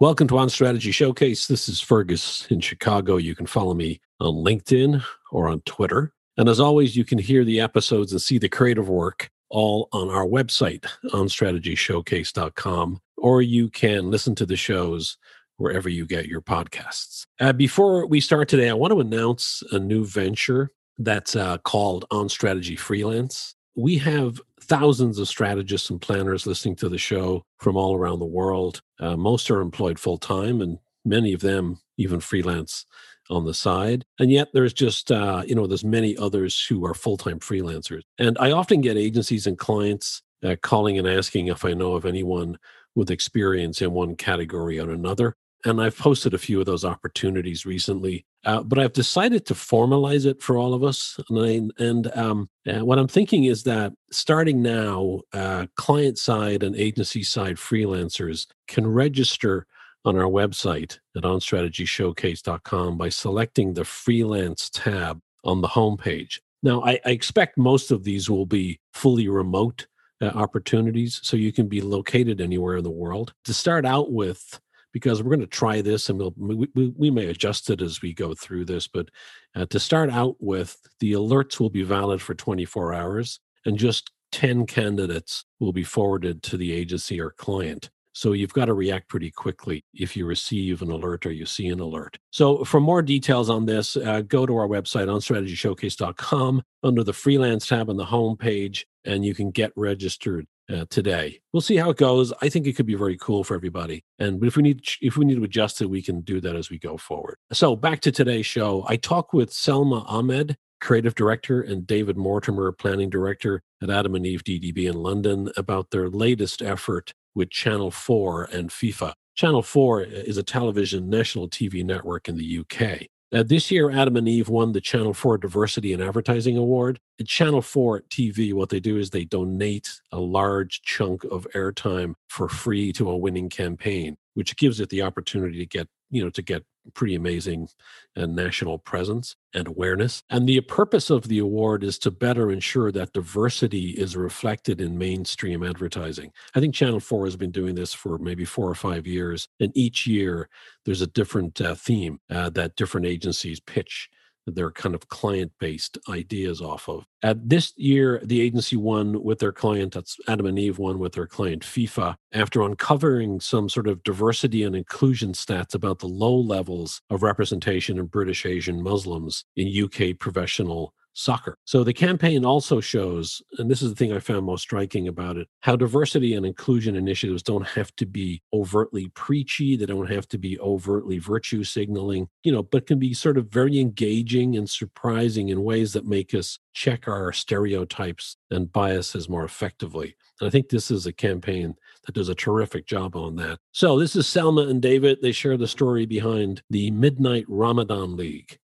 Welcome to On Strategy Showcase. This is Fergus in Chicago. You can follow me on LinkedIn or on Twitter. And as always, you can hear the episodes and see the creative work all on our website, onstrategyshowcase.com, or you can listen to the shows wherever you get your podcasts. Uh, before we start today, I want to announce a new venture that's uh, called On Strategy Freelance. We have thousands of strategists and planners listening to the show from all around the world. Uh, most are employed full time, and many of them even freelance on the side. And yet, there's just uh, you know there's many others who are full time freelancers. And I often get agencies and clients uh, calling and asking if I know of anyone with experience in one category or another and I've posted a few of those opportunities recently. Uh, but I've decided to formalize it for all of us. And, I, and um, uh, what I'm thinking is that starting now, uh, client side and agency side freelancers can register on our website at onstrategyshowcase.com by selecting the freelance tab on the homepage. Now, I, I expect most of these will be fully remote uh, opportunities, so you can be located anywhere in the world. To start out with, because we're going to try this and we'll, we, we, may adjust it as we go through this. But uh, to start out with, the alerts will be valid for 24 hours and just 10 candidates will be forwarded to the agency or client. So you've got to react pretty quickly if you receive an alert or you see an alert. So for more details on this, uh, go to our website on strategyshowcase.com under the freelance tab on the home page, and you can get registered uh, today. We'll see how it goes. I think it could be very cool for everybody. And but if we need if we need to adjust it, we can do that as we go forward. So back to today's show. I talk with Selma Ahmed, creative director, and David Mortimer, planning director at Adam and Eve DDB in London, about their latest effort with Channel 4 and FIFA. Channel 4 is a television national TV network in the UK. Uh, this year, Adam and Eve won the Channel 4 Diversity and Advertising Award. At Channel 4 TV, what they do is they donate a large chunk of airtime for free to a winning campaign, which gives it the opportunity to get you know to get pretty amazing uh, national presence and awareness. And the purpose of the award is to better ensure that diversity is reflected in mainstream advertising. I think channel 4 has been doing this for maybe four or five years and each year there's a different uh, theme uh, that different agencies pitch their kind of client based ideas off of. At this year, the agency won with their client, that's Adam and Eve won with their client FIFA, after uncovering some sort of diversity and inclusion stats about the low levels of representation of British Asian Muslims in UK professional soccer. So the campaign also shows, and this is the thing I found most striking about it, how diversity and inclusion initiatives don't have to be overtly preachy, they don't have to be overtly virtue signaling, you know, but can be sort of very engaging and surprising in ways that make us check our stereotypes and biases more effectively. And I think this is a campaign that does a terrific job on that. So this is Selma and David. They share the story behind the Midnight Ramadan League.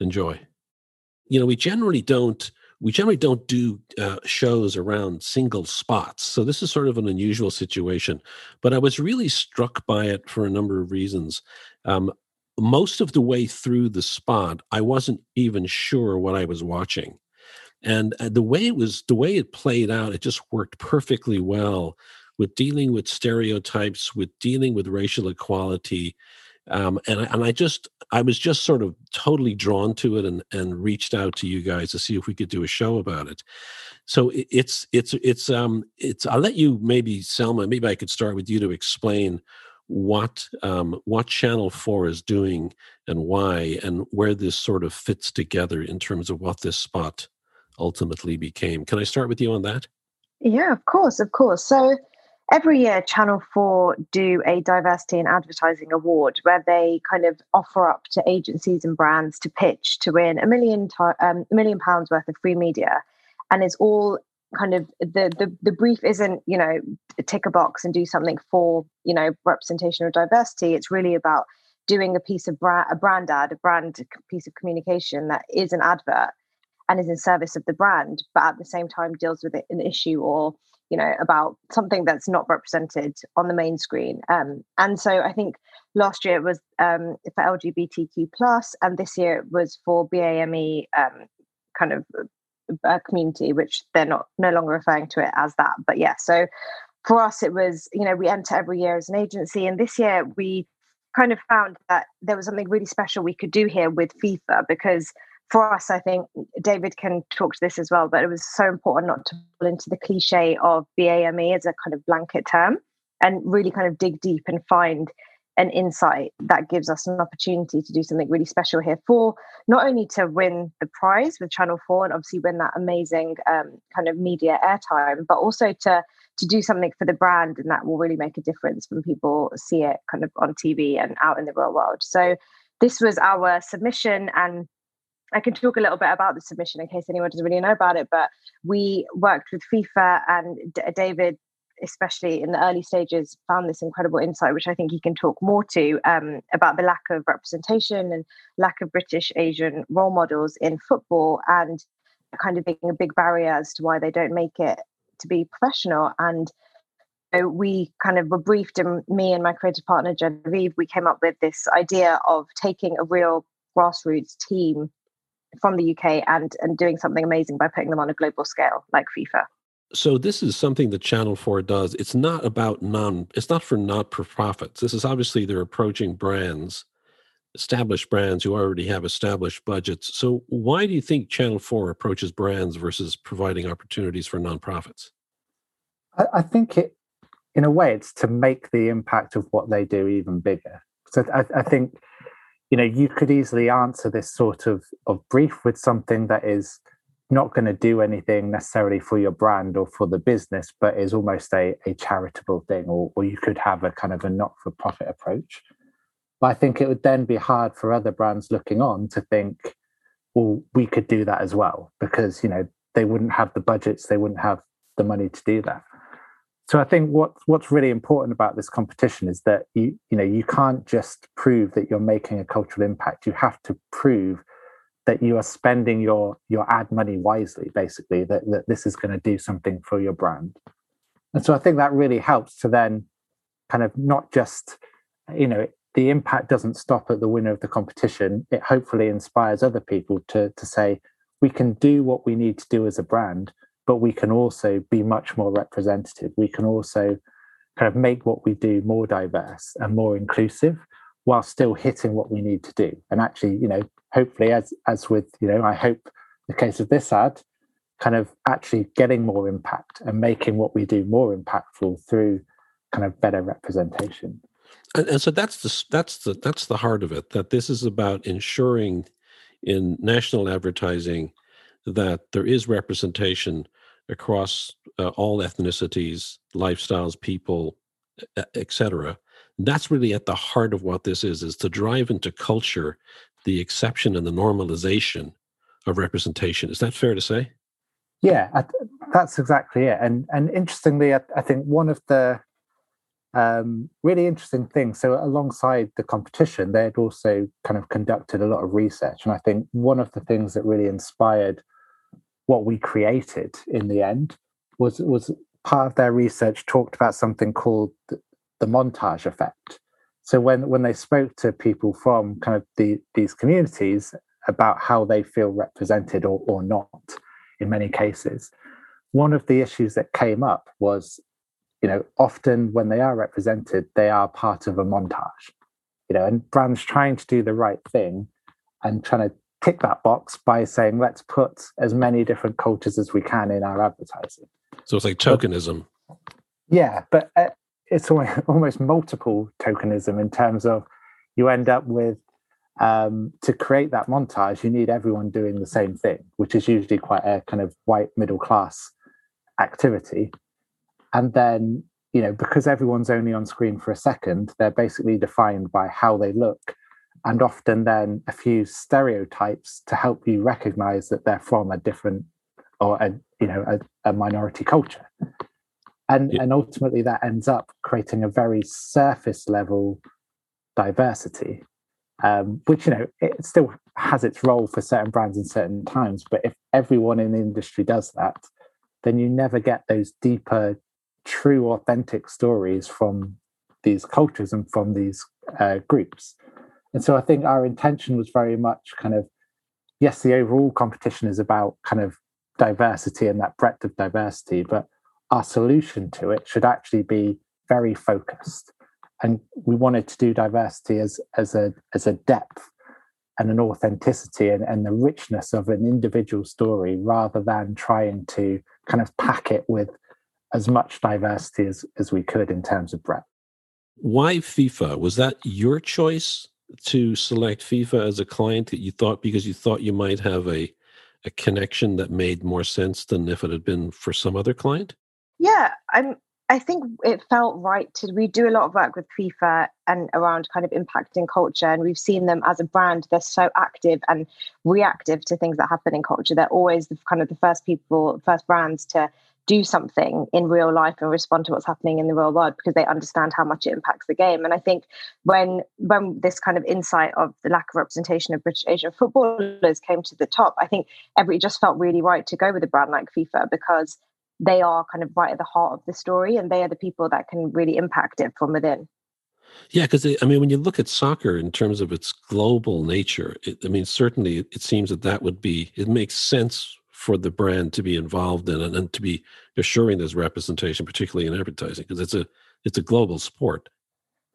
Enjoy you know, we generally don't we generally don't do uh, shows around single spots. So this is sort of an unusual situation, but I was really struck by it for a number of reasons. Um, most of the way through the spot, I wasn't even sure what I was watching, and uh, the way it was, the way it played out, it just worked perfectly well with dealing with stereotypes, with dealing with racial equality, um, and I, and I just I was just sort of totally drawn to it and and reached out to you guys to see if we could do a show about it. So it, it's it's it's um it's I'll let you maybe Selma maybe I could start with you to explain what um, what Channel Four is doing and why and where this sort of fits together in terms of what this spot ultimately became. Can I start with you on that? Yeah, of course, of course. So every year channel 4 do a diversity in advertising award where they kind of offer up to agencies and brands to pitch to win a million um, million pounds worth of free media. And it's all kind of the, the the brief isn't you know tick a box and do something for you know representation or diversity. It's really about doing a piece of brand a brand ad a brand piece of communication that is an advert and is in service of the brand but at the same time deals with an issue or you know about something that's not represented on the main screen. Um, and so i think last year it was um, for lgbtq plus and this year it was for bame um, kind of uh, community which they're not no longer referring to it as that but yeah. So for us it was you know we enter every year as an agency and this year we kind of found that there was something really special we could do here with FIFA because for us, I think David can talk to this as well, but it was so important not to fall into the cliche of BAME as a kind of blanket term and really kind of dig deep and find an insight that gives us an opportunity to do something really special here for not only to win the prize with Channel 4 and obviously win that amazing um, kind of media airtime, but also to to do something for the brand and that will really make a difference when people see it kind of on TV and out in the real world. So this was our submission and I can talk a little bit about the submission in case anyone doesn't really know about it, but we worked with FIFA and D- David especially in the early stages, found this incredible insight, which I think he can talk more to um, about the lack of representation and lack of British Asian role models in football and kind of being a big barrier as to why they don't make it to be professional. And so we kind of were briefed, and me and my creative partner Genevieve, we came up with this idea of taking a real grassroots team from the UK and and doing something amazing by putting them on a global scale like FIFA. So this is something that channel 4 does. It's not about non it's not for not for profits this is obviously they're approaching brands established brands who already have established budgets. So why do you think channel 4 approaches brands versus providing opportunities for nonprofits? I, I think it in a way it's to make the impact of what they do even bigger. So I, I think you know you could easily answer this sort of of brief with something that is not going to do anything necessarily for your brand or for the business, but is almost a, a charitable thing, or, or you could have a kind of a not for profit approach. But I think it would then be hard for other brands looking on to think, well, we could do that as well, because, you know, they wouldn't have the budgets, they wouldn't have the money to do that. So I think what what's really important about this competition is that you you know you can't just prove that you're making a cultural impact. You have to prove that you are spending your your ad money wisely basically that, that this is going to do something for your brand and so i think that really helps to then kind of not just you know the impact doesn't stop at the winner of the competition it hopefully inspires other people to to say we can do what we need to do as a brand but we can also be much more representative we can also kind of make what we do more diverse and more inclusive while still hitting what we need to do and actually you know hopefully, as as with you know, I hope the case of this ad, kind of actually getting more impact and making what we do more impactful through kind of better representation. And, and so that's the that's the that's the heart of it. That this is about ensuring in national advertising that there is representation across uh, all ethnicities, lifestyles, people, etc. That's really at the heart of what this is: is to drive into culture the exception and the normalization of representation. Is that fair to say? Yeah, that's exactly it. And and interestingly, I, I think one of the um, really interesting things. So alongside the competition, they had also kind of conducted a lot of research, and I think one of the things that really inspired what we created in the end was was part of their research talked about something called the, montage effect. So when when they spoke to people from kind of the, these communities about how they feel represented or, or not in many cases one of the issues that came up was you know often when they are represented they are part of a montage you know and brands trying to do the right thing and trying to tick that box by saying let's put as many different cultures as we can in our advertising so it's like tokenism but, yeah but uh, it's almost multiple tokenism in terms of you end up with um, to create that montage, you need everyone doing the same thing, which is usually quite a kind of white middle class activity. And then, you know, because everyone's only on screen for a second, they're basically defined by how they look and often then a few stereotypes to help you recognize that they're from a different or a you know a, a minority culture and yeah. and ultimately that ends up creating a very surface level diversity um, which you know it still has its role for certain brands in certain times but if everyone in the industry does that then you never get those deeper true authentic stories from these cultures and from these uh, groups and so i think our intention was very much kind of yes the overall competition is about kind of diversity and that breadth of diversity but our solution to it should actually be very focused and we wanted to do diversity as as a as a depth and an authenticity and, and the richness of an individual story rather than trying to kind of pack it with as much diversity as, as we could in terms of breadth. Why FIFA? Was that your choice to select FIFA as a client that you thought because you thought you might have a a connection that made more sense than if it had been for some other client? Yeah, I'm I think it felt right to we do a lot of work with FIFA and around kind of impacting culture and we've seen them as a brand they're so active and reactive to things that happen in culture they're always the, kind of the first people first brands to do something in real life and respond to what's happening in the real world because they understand how much it impacts the game. And i think when when this kind of insight of the lack of representation of british asian footballers came to the top i think every just felt really right to go with a brand like fifa because they are kind of right at the heart of the story and they are the people that can really impact it from within. Yeah because i mean when you look at soccer in terms of its global nature it, i mean certainly it seems that that would be it makes sense for the brand to be involved in and, and to be assuring there's representation, particularly in advertising, because it's a it's a global sport.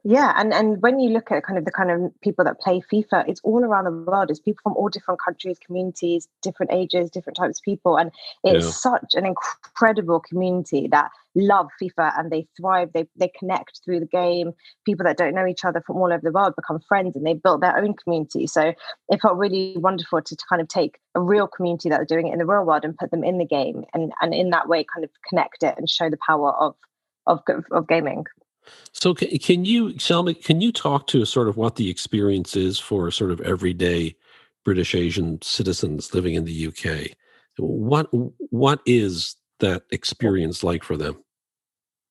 Yeah, and and when you look at kind of the kind of people that play FIFA, it's all around the world. It's people from all different countries, communities, different ages, different types of people, and it's yeah. such an incredible community that love FIFA and they thrive. They they connect through the game. People that don't know each other from all over the world become friends, and they built their own community. So it felt really wonderful to, to kind of take a real community that are doing it in the real world and put them in the game, and and in that way kind of connect it and show the power of of of gaming. So can, can you, Selma, can you talk to sort of what the experience is for sort of everyday British Asian citizens living in the UK? What what is that experience like for them?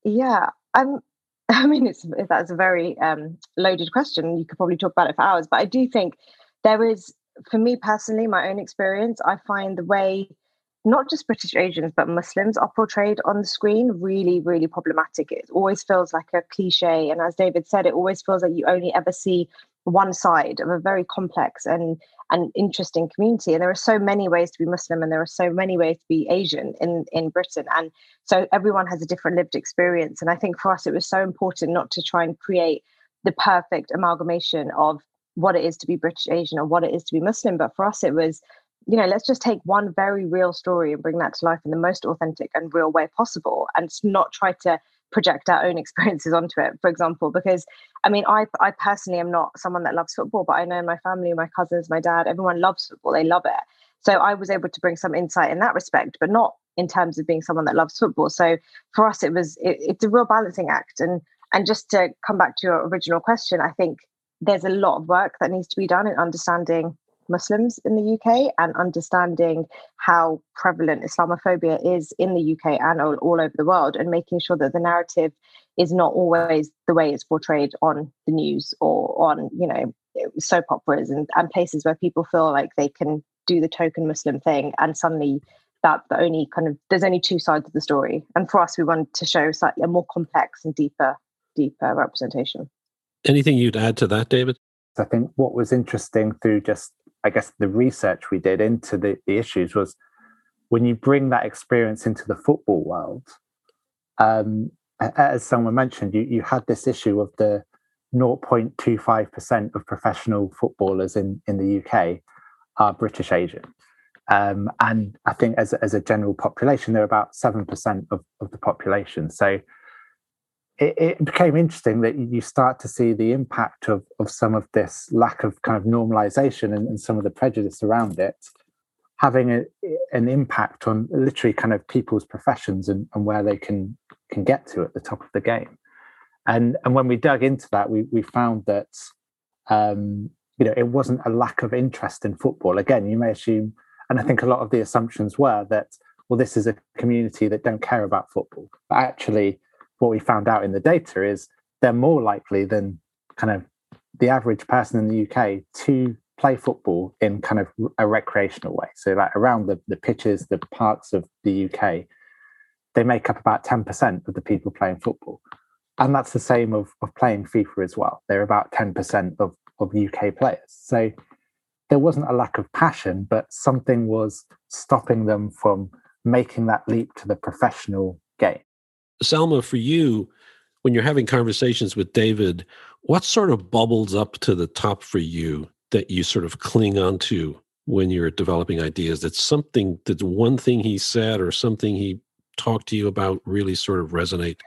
Yeah, I'm. I mean, it's that's a very um, loaded question. You could probably talk about it for hours, but I do think there is, for me personally, my own experience. I find the way not just British Asians, but Muslims are portrayed on the screen really, really problematic. It always feels like a cliche. And as David said, it always feels like you only ever see one side of a very complex and, and interesting community. And there are so many ways to be Muslim and there are so many ways to be Asian in, in Britain. And so everyone has a different lived experience. And I think for us, it was so important not to try and create the perfect amalgamation of what it is to be British Asian or what it is to be Muslim. But for us, it was you know, let's just take one very real story and bring that to life in the most authentic and real way possible and not try to project our own experiences onto it for example because i mean i i personally am not someone that loves football but i know my family my cousins my dad everyone loves football they love it. So i was able to bring some insight in that respect but not in terms of being someone that loves football. So for us it was it, it's a real balancing act. And and just to come back to your original question i think there's a lot of work that needs to be done in understanding Muslims in the UK and understanding how prevalent Islamophobia is in the UK and all, all, over the world, and making sure that the narrative is not always the way it's portrayed on the news or on, you know, soap operas and, and places where people feel like they can do the token Muslim thing and suddenly that the only kind of there's only two sides of the story. And for us, we wanted to show slightly a more complex and deeper, deeper representation. Anything you'd add to that, David? I think what was interesting through just I guess the research we did into the, the issues was when you bring that experience into the football world, um, as someone mentioned, you, you had this issue of the 0.25% of professional footballers in, in the UK are British Asian. Um, and I think as, as a general population, they're about 7% of, of the population. So it, it, became interesting that you start to see the impact of, of some of this lack of kind of normalization and, and some of the prejudice around it having a, an impact on literally kind of people's professions and, and where they can can get to at the top of the game. And and when we dug into that we we found that um, you know it wasn't a lack of interest in football. Again you may assume and i think a lot of the assumptions were that well this is a community that don't care about football. But actually what we found out in the data is they're more likely than kind of the average person in the UK to play football in kind of a recreational way. So like around the, the pitches, the parks of the UK, they make up about 10% of the people playing football. And that's the same of, of playing FIFA as well. They're about 10% of, of UK players. So there wasn't a lack of passion, but something was stopping them from making that leap to the professional game. Salma, for you, when you're having conversations with David, what sort of bubbles up to the top for you that you sort of cling onto when you're developing ideas? That's something that one thing he said or something he talked to you about really sort of resonate?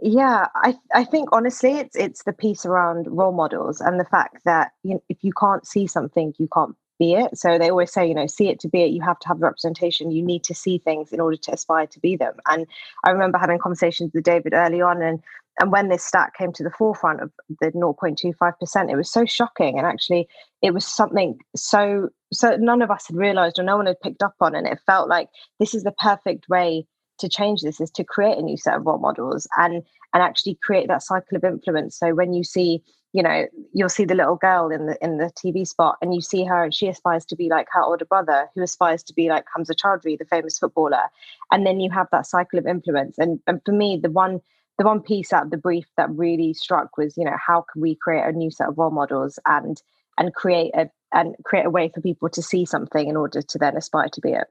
Yeah, I I think honestly, it's it's the piece around role models and the fact that you know, if you can't see something, you can't be it. So they always say, you know, see it to be it. You have to have representation. You need to see things in order to aspire to be them. And I remember having conversations with David early on, and and when this stat came to the forefront of the 0.25%, it was so shocking. And actually, it was something so so none of us had realized or no one had picked up on, and it felt like this is the perfect way to change this is to create a new set of role models and and actually create that cycle of influence. So when you see you know you'll see the little girl in the in the tv spot and you see her and she aspires to be like her older brother who aspires to be like hamza choudhury the famous footballer. And then you have that cycle of influence. And and for me the one the one piece out of the brief that really struck was you know how can we create a new set of role models and and create a and create a way for people to see something in order to then aspire to be it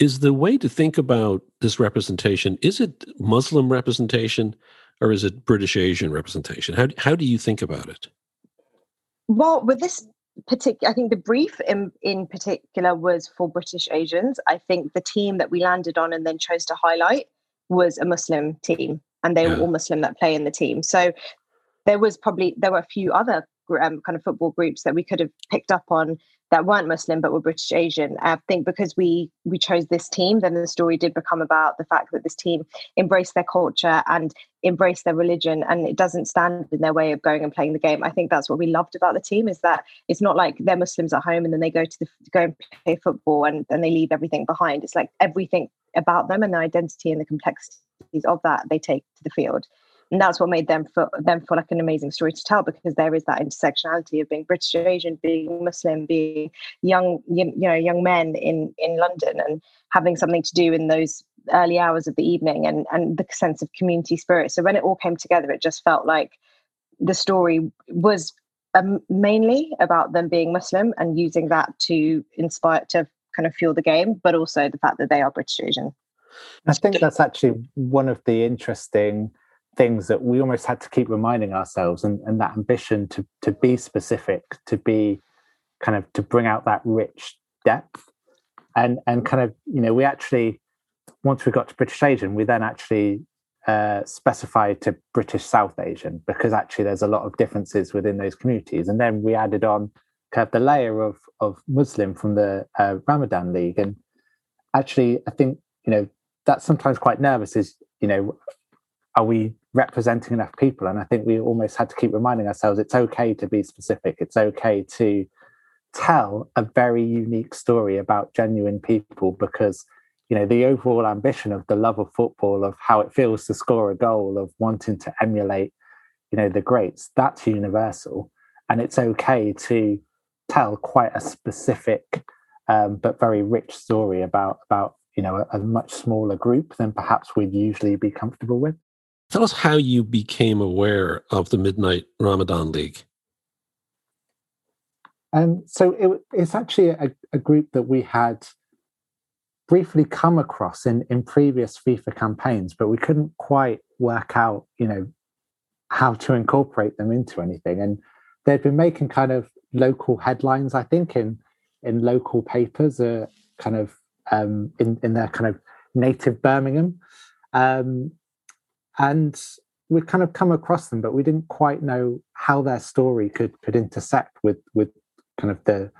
is the way to think about this representation is it muslim representation or is it british asian representation? How, how do you think about it? Well with this particular i think the brief in, in particular was for british asians. I think the team that we landed on and then chose to highlight was a muslim team and they yeah. were all muslim that play in the team. So there was probably there were a few other um, kind of football groups that we could have picked up on that weren't Muslim but were British Asian. I think because we we chose this team, then the story did become about the fact that this team embraced their culture and embraced their religion, and it doesn't stand in their way of going and playing the game. I think that's what we loved about the team is that it's not like they're Muslims at home and then they go to the go and play football and then they leave everything behind. It's like everything about them and their identity and the complexities of that they take to the field and that's what made them for them feel like an amazing story to tell because there is that intersectionality of being British Asian, being Muslim, being young you know young men in in London and having something to do in those early hours of the evening and and the sense of community spirit. So when it all came together, it just felt like the story was um, mainly about them being Muslim and using that to inspire to kind of fuel the game, but also the fact that they are British Asian. I think that's actually one of the interesting things that we almost had to keep reminding ourselves and, and that ambition to to be specific to be kind of to bring out that rich depth. And and kind of you know we actually once we got to british asian we then actually uh, specified to british south asian because actually there's a lot of differences within those communities. And then we added on kind of the layer of of muslim from the uh, ramadan league. And actually i think you know that's sometimes quite nervous is you know are we representing enough people? And I think we almost had to keep reminding ourselves it's okay to be specific. It's okay to tell a very unique story about genuine people because you know the overall ambition of the love of football of how it feels to score a goal of wanting to emulate you know the greats that's universal and it's okay to tell quite a specific um, but very rich story about about you know a, a much smaller group than perhaps we'd usually be comfortable with Tell us how you became aware of the Midnight Ramadan League. Um, so it, it's actually a, a, group that we had briefly come across in, in previous FIFA campaigns, but we couldn't quite work out, you know, how to incorporate them into anything. And they'd been making kind of local headlines, I think, in in local papers, uh, kind of um, in in their kind of native Birmingham. Um, and we'd kind of come across them, but we didn't quite know how their story could could intersect with with kind of the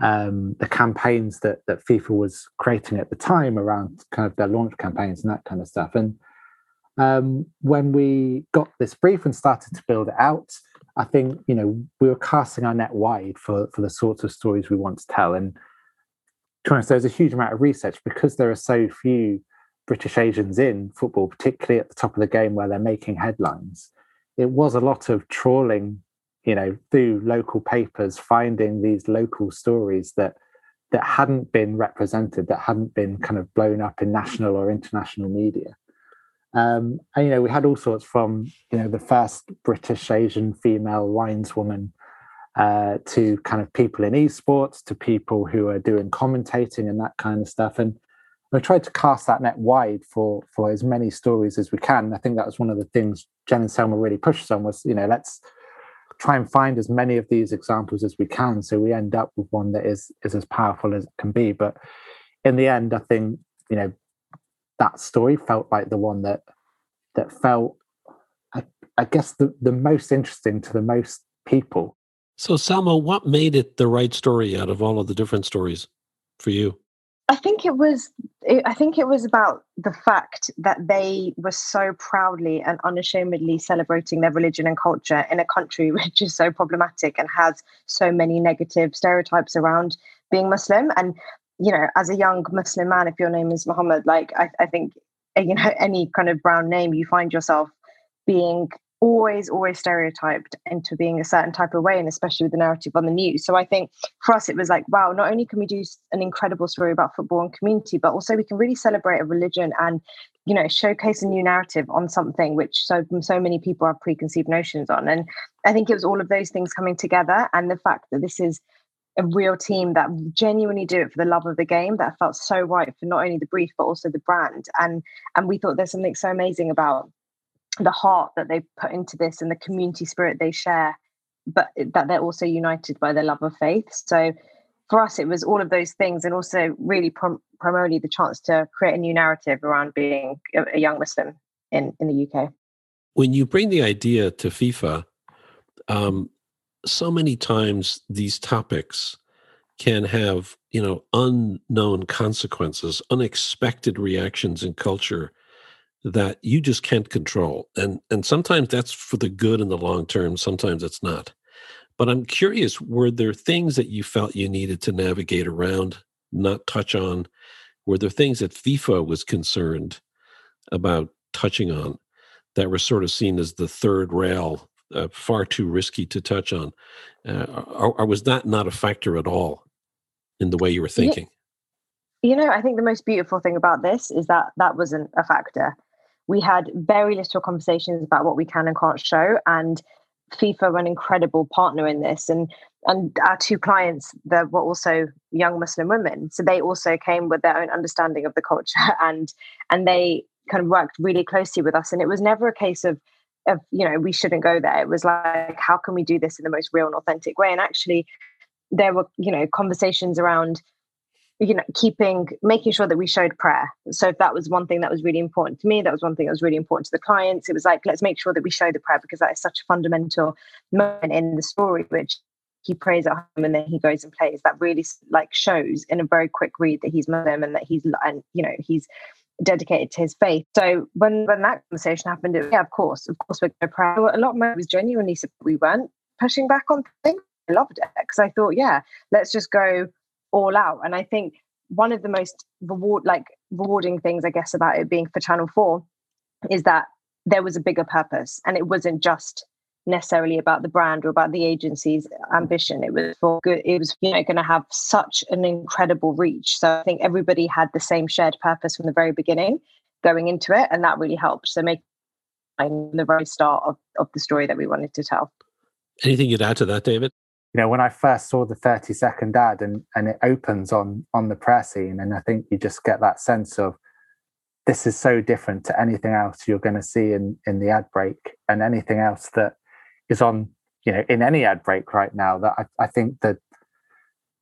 um, the campaigns that that FIFA was creating at the time around kind of their launch campaigns and that kind of stuff. And um, when we got this brief and started to build it out, I think you know we were casting our net wide for for the sorts of stories we want to tell. And to be honest, there's a huge amount of research because there are so few British Asians in football, particularly at the top of the game where they're making headlines. It was a lot of trawling, you know, through local papers, finding these local stories that that hadn't been represented, that hadn't been kind of blown up in national or international media. Um, and you know, we had all sorts from you know the first British Asian female lineswoman uh, to kind of people in esports to people who are doing commentating and that kind of stuff. And I tried to cast that net wide for for as many stories as we can. I think that was one of the things Jen and Selma really pushed on was, you know, let's try and find as many of these examples as we can so we end up with one that is is as powerful as it can be. But in the end, I think, you know, that story felt like the one that that felt I, I guess the, the most interesting to the most people. So Selma, what made it the right story out of all of the different stories for you? I think it was I think it was about the fact that they were so proudly and unashamedly celebrating their religion and culture in a country which is so problematic and has so many negative stereotypes around being Muslim. And you know, as a young Muslim man, if your name is Muhammad, like I, I think you know any kind of brown name, you find yourself being always always stereotyped into being a certain type of way and especially with the narrative on the news. So i think for us it was like wow not only can we do an incredible story about football and community but also we can really celebrate a religion and you know showcase a new narrative on something which so so many people have preconceived notions on. And i think it was all of those things coming together and the fact that this is a real team that genuinely do it for the love of the game that felt so right for not only the brief but also the brand. And and we thought there's something so amazing about the heart that they put into this and the community spirit they share, but that they're also united by their love of faith. So for us, it was all of those things, and also really primarily the chance to create a new narrative around being a, a young Muslim in, in the UK. When you bring the idea to FIFA, um, so many times these topics can have you know unknown consequences unexpected reactions in culture that you just can't control and and sometimes that's for the good in the long term sometimes it's not. But i'm curious were there things that you felt you needed to navigate around not touch on? Were there things that fifa was concerned about touching on that were sort of seen as the third rail uh, far too risky to touch on? Uh, or, or, was that not a factor at all in the way you were thinking? You know i think the most beautiful thing about this is that that wasn't a factor we had very little conversations about what we can and can't show and FIFA were an incredible partner in this and and our two clients that were also young Muslim women so they also came with their own understanding of the culture and and they kind of worked really closely with us and it was never a case of of you know we shouldn't go there. It was like how can we do this in the most real and authentic way? And actually there were you know conversations around you know keeping making sure that we showed prayer. So if that was one thing that was really important to me that was one thing that was really important to the clients it was like let's make sure that we show the prayer because that is such a fundamental moment in the story which he prays at home and then he goes and plays. That really like shows in a very quick read that he's muslim and that he's and you know he's dedicated to his faith. So when when that conversation happened it, yeah of course of course we're going to pray a lot more was genuinely we weren't pushing back on things. I loved it because i thought yeah let's just go all out. And I think one of the most reward like rewarding things, I guess, about it being for Channel 4 is that there was a bigger purpose and it wasn't just necessarily about the brand or about the agency's ambition. It was for good, it was you know going to have such an incredible reach. So I think everybody had the same shared purpose from the very beginning going into it. And that really helped. So make the very start of, of the story that we wanted to tell. Anything you'd add to that, David? You know when i first saw the 30 second ad and and it opens on on the prayer scene and i think you just get that sense of this is so different to anything else you're going to see in in the ad break and anything else that is on you know in any ad break right now that i, I think that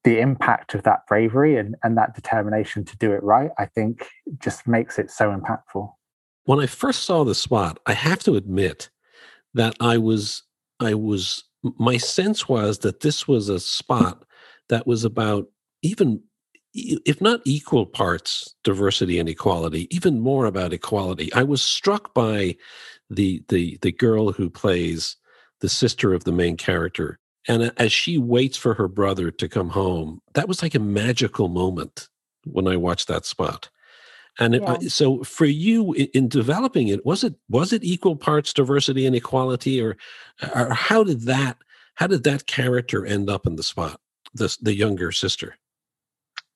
the impact of that bravery and, and that determination to do it right i think just makes it so impactful. When i first saw the spot i have to admit that i was i was my sense was that this was a spot that was about even if not equal parts diversity and equality even more about equality. I was struck by the the the girl who plays the sister of the main character and as she waits for her brother to come home that was like a magical moment when i watched that spot and it, so for you in, in, developing it, was it was it equal parts diversity and equality, or, or how did that how did that character end up in the spot? The the younger sister.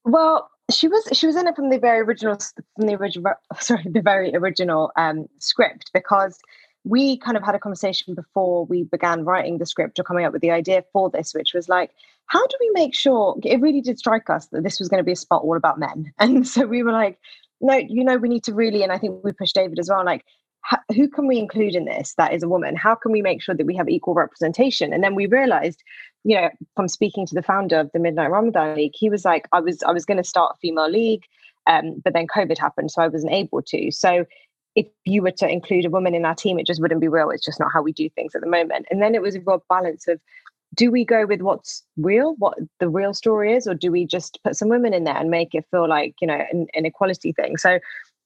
Well, she was she was in it from the very original from the original sorry the very original um, script because we kind of had a conversation before we began writing the script or coming up with the idea for this, which was like, how do we make sure it really did strike us that this was going to be a spot all about men? And so we were like, no, you know, we need to really, and I think we pushed David as well, like, who can we include in this that is a woman? How can we make sure that we have equal representation? And then we realized, you know, from speaking to the founder of the Midnight Ramadan League, he was like, I was, I was going to start a female league, um, but then COVID happened, so I wasn't able to. So if you were to include a woman in our team, it just wouldn't be real. It's just not how we do things at the moment. And then it was a real balance of do we go with what's real, what the real story is, or do we just put some women in there and make it feel like, you know, an, an equality thing? So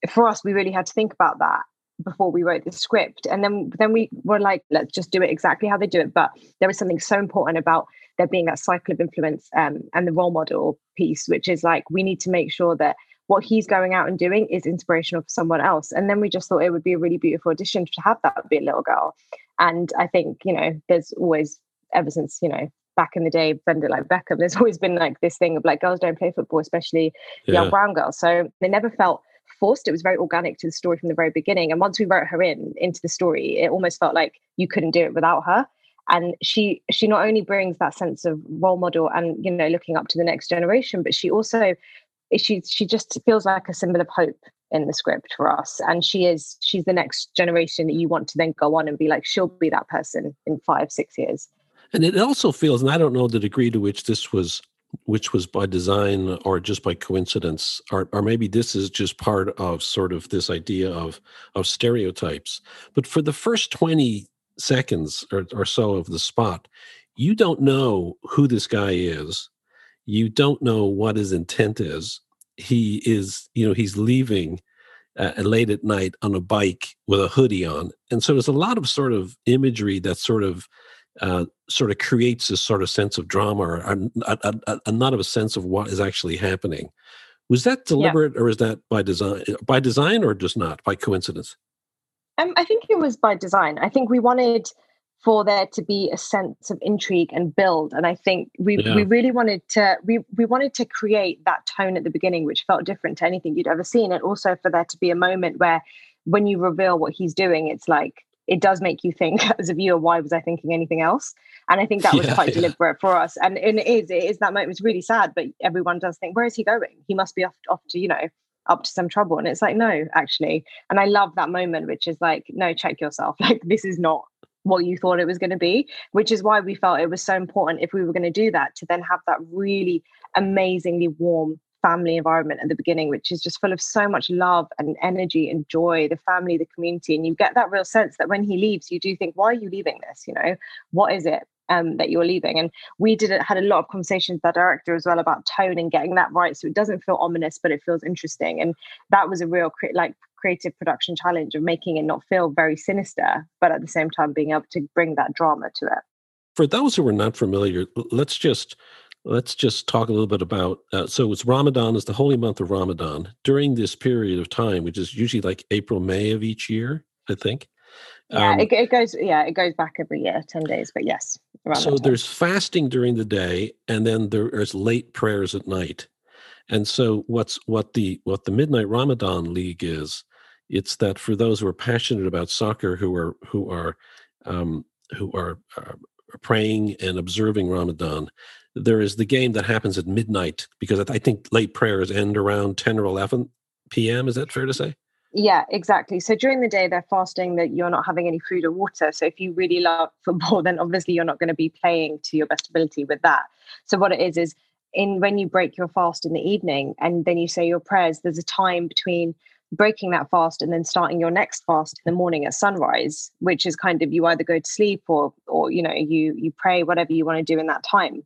for us, we really had to think about that before we wrote the script. And then then we were like, let's just do it exactly how they do it. But there was something so important about there being that cycle of influence um, and the role model piece, which is like we need to make sure that what he's going out and doing is inspirational for someone else. And then we just thought it would be a really beautiful addition to have that be a little girl. And I think, you know, there's always, ever since, you know, back in the day, Bend like Beckham, there's always been like this thing of like girls don't play football, especially yeah. young brown girls. So they never felt forced. It was very organic to the story from the very beginning. And once we wrote her in into the story, it almost felt like you couldn't do it without her. And she she not only brings that sense of role model and you know looking up to the next generation, but she also she she just feels like a symbol of hope in the script for us and she is she's the next generation that you want to then go on and be like she'll be that person in five six years and it also feels and i don't know the degree to which this was which was by design or just by coincidence or, or maybe this is just part of sort of this idea of of stereotypes. But for the first 20 seconds or, or so of the spot you don't know who this guy is. You don't know what his intent is. He is you know he's leaving uh, late at night on a bike with a hoodie on. And so there's a lot of sort of imagery that sort of uh, sort of creates this sort of sense of drama or a, a, a, a not of a sense of what is actually happening was that deliberate yeah. or is that by design by design or just not by coincidence um, i think it was by design i think we wanted for there to be a sense of intrigue and build and i think we yeah. we really wanted to we we wanted to create that tone at the beginning which felt different to anything you'd ever seen and also for there to be a moment where when you reveal what he's doing it's like it does make you think as a viewer why was i thinking anything else? And i think that was yeah, quite yeah. deliberate for us. And, and it is it is that moment. It's really sad but everyone does think where is he going? He must be off off to you know up to some trouble. And it's like no actually. And i love that moment which is like no check yourself. Like this is not what you thought it was going to be, which is why we felt it was so important if we were going to do that to then have that really amazingly warm family environment at the beginning, which is just full of so much love and energy and joy, the family, the community. And you get that real sense that when he leaves, you do think, why are you leaving this? You know, what is it? Um, that you're leaving. And we did had a lot of conversations with the director as well about tone and getting that right, so it doesn't feel ominous, but it feels interesting. And that was a real like creative production challenge of making it not feel very sinister, but at the same time being able to bring that drama to it. For those who are not familiar, let's just let's just talk a little bit about. Uh, so it's Ramadan is the holy month of Ramadan. During this period of time, which is usually like April May of each year, I think. Yeah, um, it, it, goes. Yeah, it goes back every year, ten days. But yes. So there's fasting during the day, and then there's late prayers at night. And so what's what the what the Midnight Ramadan League is, it's that for those who are passionate about soccer, who are who are um, who are uh, praying and observing Ramadan, there is the game that happens at midnight because I think late prayers end around ten or eleven p.m. Is that fair to say? Yeah, exactly. So during the day, they're fasting that you're not having any food or water. So if you really love football, then obviously you're not going to be playing to your best ability with that. So what it is is in when you break your fast in the evening and then you say your prayers, there's a time between breaking that fast and then starting your next fast in the morning at sunrise which is kind of you either go to sleep or or you know you you pray whatever you want to do in that time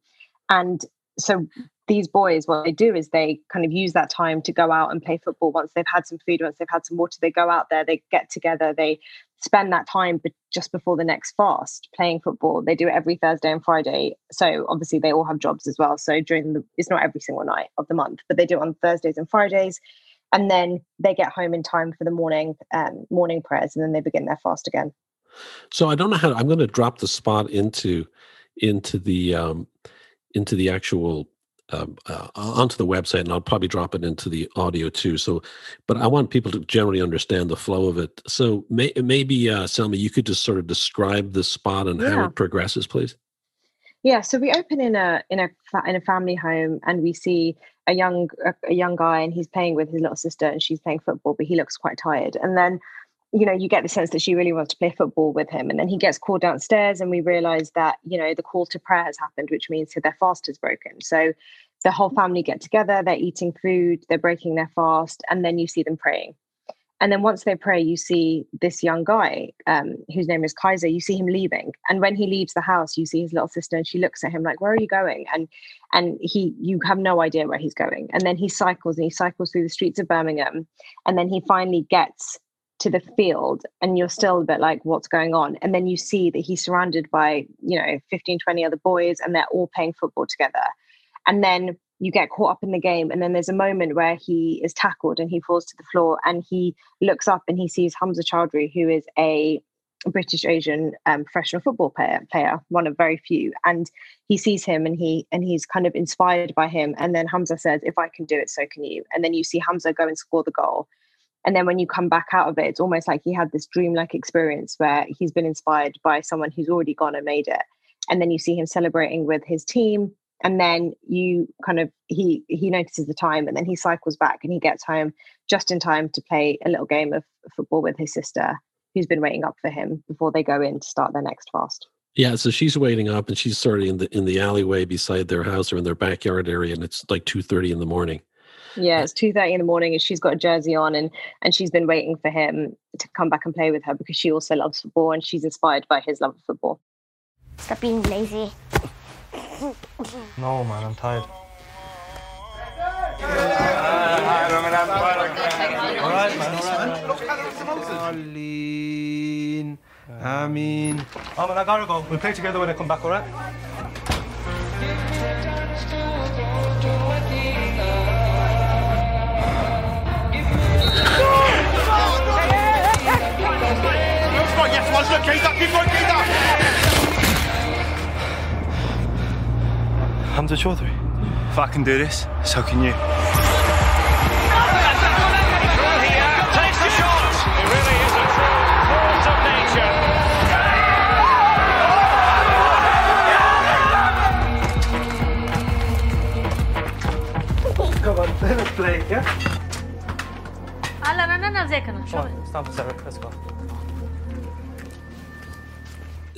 and so these boys what they do is they kind of use that time to go out and play football. Once they've had some food once they've had some water they go out there they get together they spend that time just before the next fast playing football. They do it every thursday and friday. So obviously they all have jobs as well. So during the it's not every single night of the month but they do it on thursdays and fridays. And then they get home in time for the morning um, morning prayers and then they begin their fast again. So i don't know how i'm going to drop the spot into into the um into the actual um, uh, onto the website and i'll probably drop it into the audio too so but i want people to generally understand the flow of it so may, maybe uh selma you could just sort of describe the spot and yeah. how it progresses please Yeah, so we open in a in a in a family home, and we see a young a, a young guy, and he's playing with his little sister, and she's playing football, but he looks quite tired. And then you know, you get the sense that she really wants to play football with him. And then he gets called downstairs, and we realize that, you know, the call to prayer has happened, which means that their fast is broken. So the whole family get together, they're eating food, they're breaking their fast, and then you see them praying. And then once they pray, you see this young guy um, whose name is Kaiser. You see him leaving, and when he leaves the house, you see his little sister, and she looks at him like, "Where are you going?" And and he, you have no idea where he's going. And then he cycles, and he cycles through the streets of Birmingham, and then he finally gets to the field and you're still a bit like what's going on and then you see that he's surrounded by you know 15 20 other boys and they're all playing football together and then you get caught up in the game and then there's a moment where he is tackled and he falls to the floor and he looks up and he sees Hamza Choudhury who is a British Asian um, professional football player, player, one of very few, and he sees him and he and he's kind of inspired by him. And then Hamza says, "If I can do it, so can you." And then you see Hamza go and score the goal, and then when you come back out of it it's almost like he had this dreamlike experience where he's been inspired by someone who's already gone and made it. And then you see him celebrating with his team and then you kind of he he notices the time and then he cycles back and he gets home just in time to play a little game of football with his sister who's been waiting up for him before they go in to start their next fast. Yeah so she's waiting up and she's sort of in the in the alleyway beside their house or in their backyard area and it's like 2.30 in the morning yeah, uh, it's two thirty in the morning, and she's got a jersey on, and and she's been waiting for him to come back and play with her because she also loves football, and she's inspired by his love of football. Stop being lazy. No, man, I'm tired. Alright, man, alright. I mean, oh man, I gotta go. We'll play together when I come back, alright? on, yes, one good, keep going, Hamza If I can do this, so can you. Come on, let's play, yeah? I'll run and I'll take Let's go.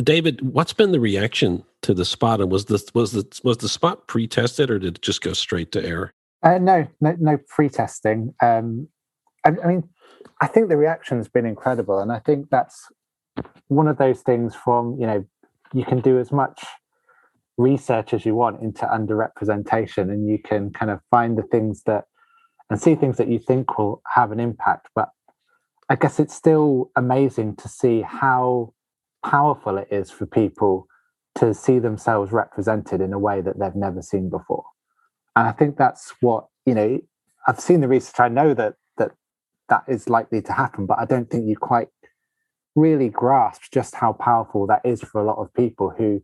David, what's been the reaction to the spot? And was the was the was the spot pre-tested or did it just go straight to air? Uh, no, no, no pre-testing. Um, I, I mean, I think the reaction's been incredible, and I think that's one of those things. From you know, you can do as much research as you want into underrepresentation, and you can kind of find the things that and see things that you think will have an impact. But I guess it's still amazing to see how powerful it is for people to see themselves represented in a way that they've never seen before. And I think that's what, you know, I've seen the research. I know that that that is likely to happen, but I don't think you quite really grasp just how powerful that is for a lot of people who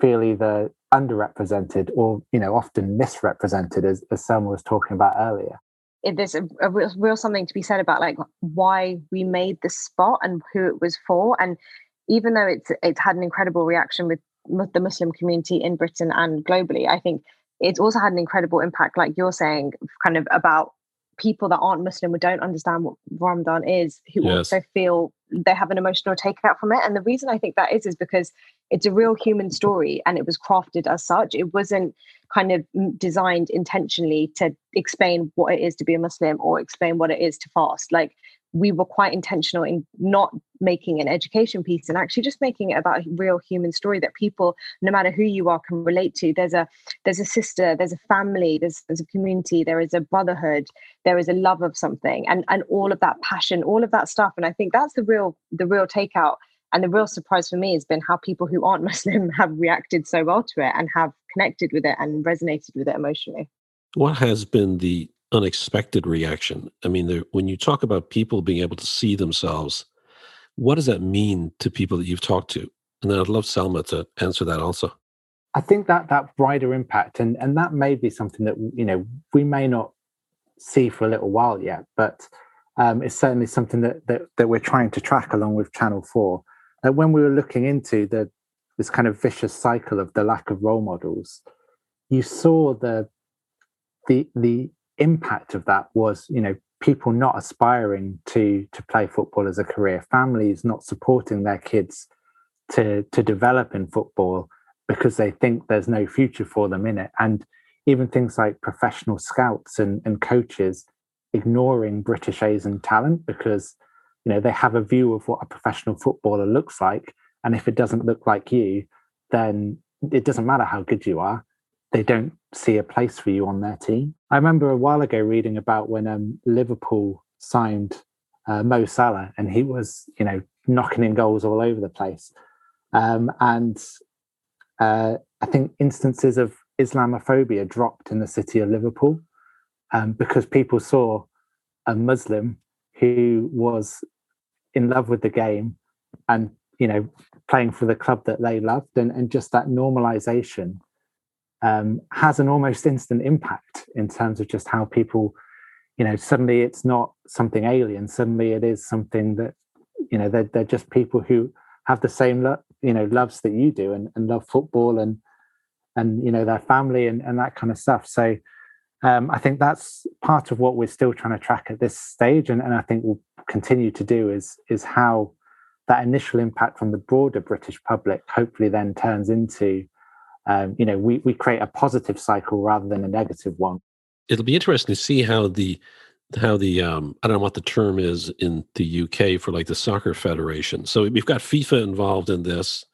feel either underrepresented or, you know, often misrepresented, as, as Selma was talking about earlier. There's a, a real, real something to be said about like why we made the spot and who it was for. And even though it's it's had an incredible reaction with the Muslim community in Britain and globally, I think it's also had an incredible impact, like you're saying, kind of about people that aren't Muslim who don't understand what Ramadan is, who yes. also feel they have an emotional takeout from it. And the reason I think that is is because it's a real human story and it was crafted as such. It wasn't kind of designed intentionally to explain what it is to be a Muslim or explain what it is to fast. Like we were quite intentional in not making an education piece and actually just making it about a real human story that people no matter who you are can relate to. There's a there's a sister there's a family there's there's a community there is a brotherhood there is a love of something and and all of that passion all of that stuff. And i think that's the real the real takeout. And the real surprise for me has been how people who aren't muslim have reacted so well to it and have connected with it and resonated with it emotionally. What has been the unexpected reaction. I mean, there, when you talk about people being able to see themselves, what does that mean to people that you've talked to? And then I'd love Selma to answer that also. I think that that wider impact, and and that may be something that you know we may not see for a little while yet, but um, it's certainly something that, that that we're trying to track along with Channel Four. Uh, when we were looking into the this kind of vicious cycle of the lack of role models, you saw the the the impact of that was you know people not aspiring to to play football as a career, families not supporting their kids to to develop in football because they think there's no future for them in it, and even things like professional scouts and, and coaches ignoring British Asian talent because you know they have a view of what a professional footballer looks like, and if it doesn't look like you, then it doesn't matter how good you are. They don't see a place for you on their team. I remember a while ago reading about when um, Liverpool signed uh, Mo Salah, and he was you know knocking in goals all over the place, um, and uh, I think instances of Islamophobia dropped in the city of Liverpool um, because people saw a Muslim who was in love with the game and you know playing for the club that they loved and, and just that normalization um, has an almost instant impact in terms of just how people you know suddenly it's not something alien suddenly it is something that you know they're, they're just people who have the same lo- you know loves that you do and, and love football and and you know their family and, and that kind of stuff. So um, I think that's part of what we're still trying to track at this stage, and, and I think we'll continue to do is is how that initial impact from the broader British public hopefully then turns into, um, you know, we we create a positive cycle rather than a negative one. It'll be interesting to see how the how the um, I don't know what the term is in the UK for like the soccer federation. So we've got FIFA involved in this.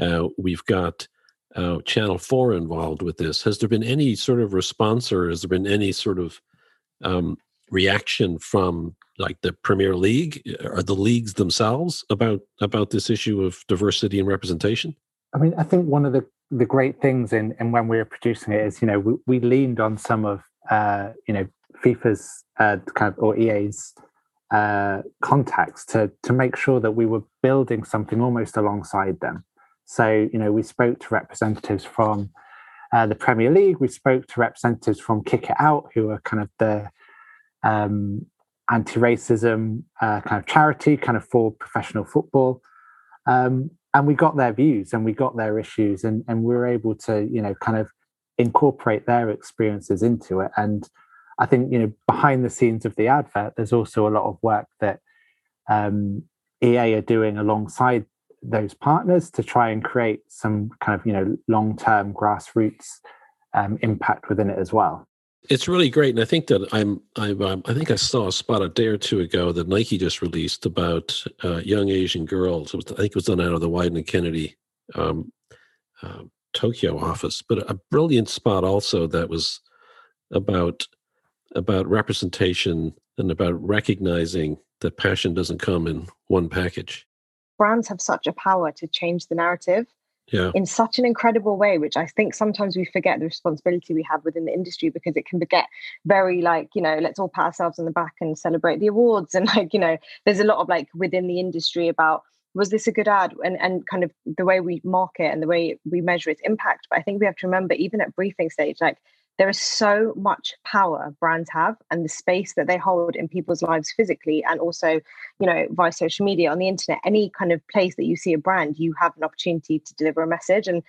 Uh, we've got uh, Channel 4 involved with this. Has there been any sort of response or has there been any sort of um, reaction from like the Premier League or the leagues themselves about about this issue of diversity and representation? I mean, I think one of the, the great things in, in when we were producing it is, you know, we, we leaned on some of, uh, you know, FIFA's uh, kind of, or EA's uh, contacts to to make sure that we were building something almost alongside them. So, you know, we spoke to representatives from uh, the Premier League, we spoke to representatives from Kick It Out, who are kind of the um, anti racism uh, kind of charity, kind of for professional football. Um, and we got their views and we got their issues, and, and we were able to, you know, kind of incorporate their experiences into it. And I think, you know, behind the scenes of the advert, there's also a lot of work that um, EA are doing alongside those partners to try and create some kind of you know long-term grassroots um, impact within it as well it's really great and i think that i'm i um, i think i saw a spot a day or two ago that nike just released about uh, young asian girls. Was, i think it was done out of the wieden and kennedy um, uh, tokyo office but a brilliant spot also that was about about representation and about recognizing that passion doesn't come in one package. Brands have such a power to change the narrative yeah. in such an incredible way, which I think sometimes we forget the responsibility we have within the industry because it can get very like, you know, let's all pat ourselves on the back and celebrate the awards. And like, you know, there's a lot of like within the industry about was this a good ad and, and kind of the way we market and the way we measure its impact. But I think we have to remember, even at briefing stage, like there is so much power brands have and the space that they hold in people's lives physically and also you know via social media on the internet any kind of place that you see a brand you have an opportunity to deliver a message. And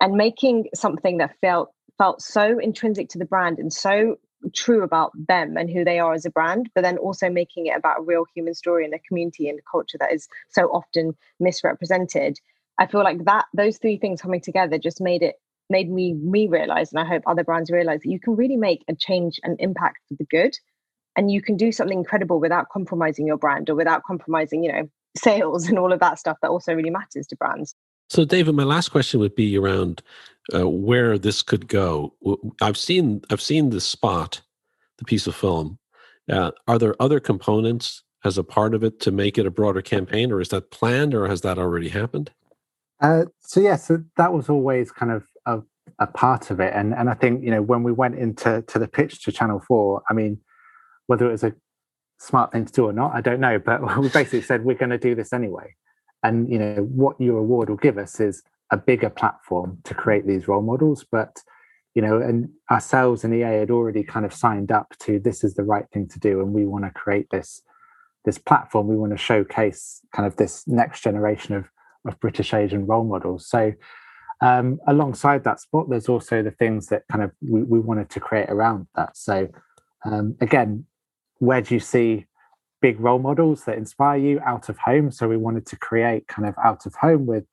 and making something that felt felt so intrinsic to the brand and so true about them and who they are as a brand but then also making it about a real human story and a community and a culture that is so often misrepresented. I feel like that those three things coming together just made it made me me realize and i hope other brands realize that you can really make a change and impact for the good. And you can do something incredible without compromising your brand or without compromising you know sales and all of that stuff that also really matters to brands. So david my last question would be around uh, where this could go. I've seen i've seen the spot the piece of film. Uh, are there other components as a part of it to make it a broader campaign or is that planned or has that already happened? Uh, so yeah, so that was always kind of a, a, part of it, and and I think you know when we went into to the pitch to Channel Four, I mean, whether it was a smart thing to do or not, I don't know, but we basically said we're going to do this anyway, and you know what your award will give us is a bigger platform to create these role models, but you know, and ourselves and EA had already kind of signed up to this is the right thing to do, and we want to create this this platform. We want to showcase kind of this next generation of of British Asian role models. So um, alongside that spot, there's also the things that kind of we, we wanted to create around that. So um, again, where do you see big role models that inspire you out of home? So we wanted to create kind of out of home with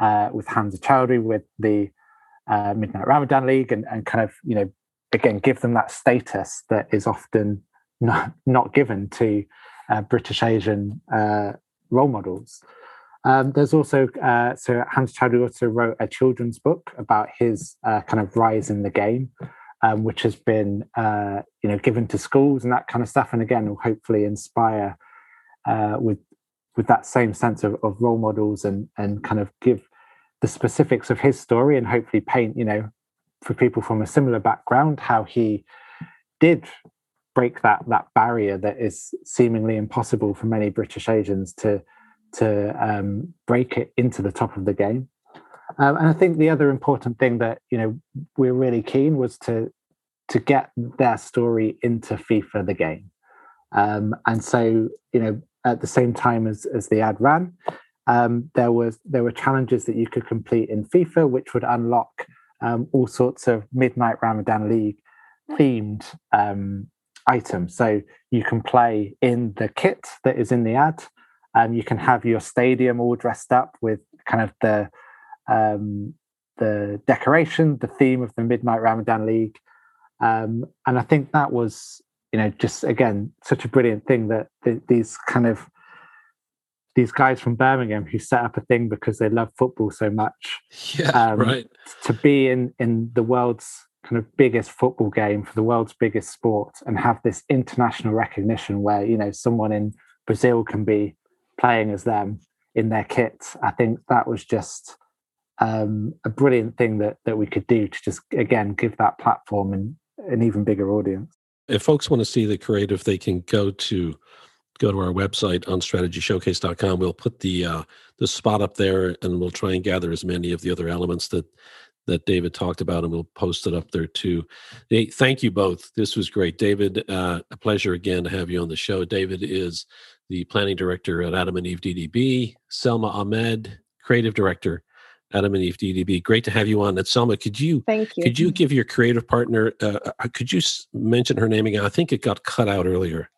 uh, with Hamza Choudhury, with the uh, Midnight Ramadan League, and, and kind of you know again give them that status that is often not not given to uh, British Asian uh, role models. Um, there's also uh, so Hamza Choudhury also wrote a children's book about his uh, kind of rise in the game, um, which has been uh, you know given to schools and that kind of stuff, and again will hopefully inspire uh, with with that same sense of, of role models and and kind of give the specifics of his story and hopefully paint you know for people from a similar background how he did break that that barrier that is seemingly impossible for many British Asians to to um, break it into the top of the game. Um, and I think the other important thing that you know we're really keen was to to get their story into FIFA the game. Um, and so you know at the same time as as the ad ran, um, there was there were challenges that you could complete in FIFA, which would unlock um, all sorts of midnight Ramadan League themed um, items. So you can play in the kit that is in the ad. Um, you can have your stadium all dressed up with kind of the um, the decoration, the theme of the Midnight Ramadan League, um, and I think that was you know just again such a brilliant thing that th- these kind of these guys from Birmingham who set up a thing because they love football so much. Yeah, um, right. To be in in the world's kind of biggest football game for the world's biggest sport and have this international recognition where you know someone in Brazil can be playing as them in their kit. I think that was just um, a brilliant thing that that we could do to just again give that platform and an even bigger audience. If folks want to see the creative, they can go to go to our website on strategyshowcase.com. We'll put the uh, the spot up there, and we'll try and gather as many of the other elements that that David talked about, and we'll post it up there too. Hey, thank you both. This was great, David. Uh, a pleasure again to have you on the show. David is the planning director at Adam and Eve DDB, Selma Ahmed, creative director, Adam and Eve DDB. Great to have you on. And Selma, could you thank you? Could you give your creative partner? Uh, uh could you mention her name again? I think it got cut out earlier.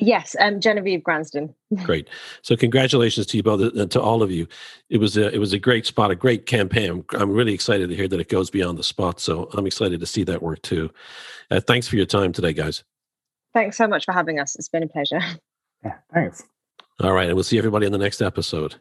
Yes, um, Genevieve Gransden. great. So congratulations to you both, uh, to all of you. It was a it was a great spot, a great campaign. I'm, I'm really excited to hear that it goes beyond the spot. So I'm excited to see that work too. Uh, thanks for your time today, guys. Thanks so much for having us. It's been a pleasure. Yeah, thanks. All right. And we'll see everybody in the next episode.